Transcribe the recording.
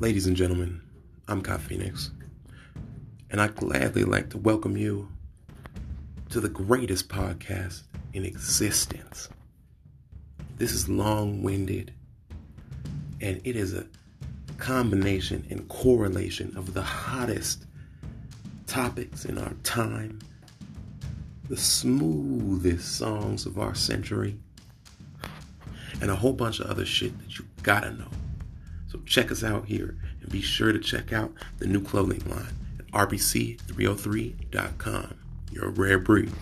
Ladies and gentlemen, I'm Kai Phoenix, and I'd gladly like to welcome you to the greatest podcast in existence. This is long winded, and it is a combination and correlation of the hottest topics in our time, the smoothest songs of our century, and a whole bunch of other shit that you gotta know. So check us out here and be sure to check out the new clothing line at rbc303.com. You're a rare breed.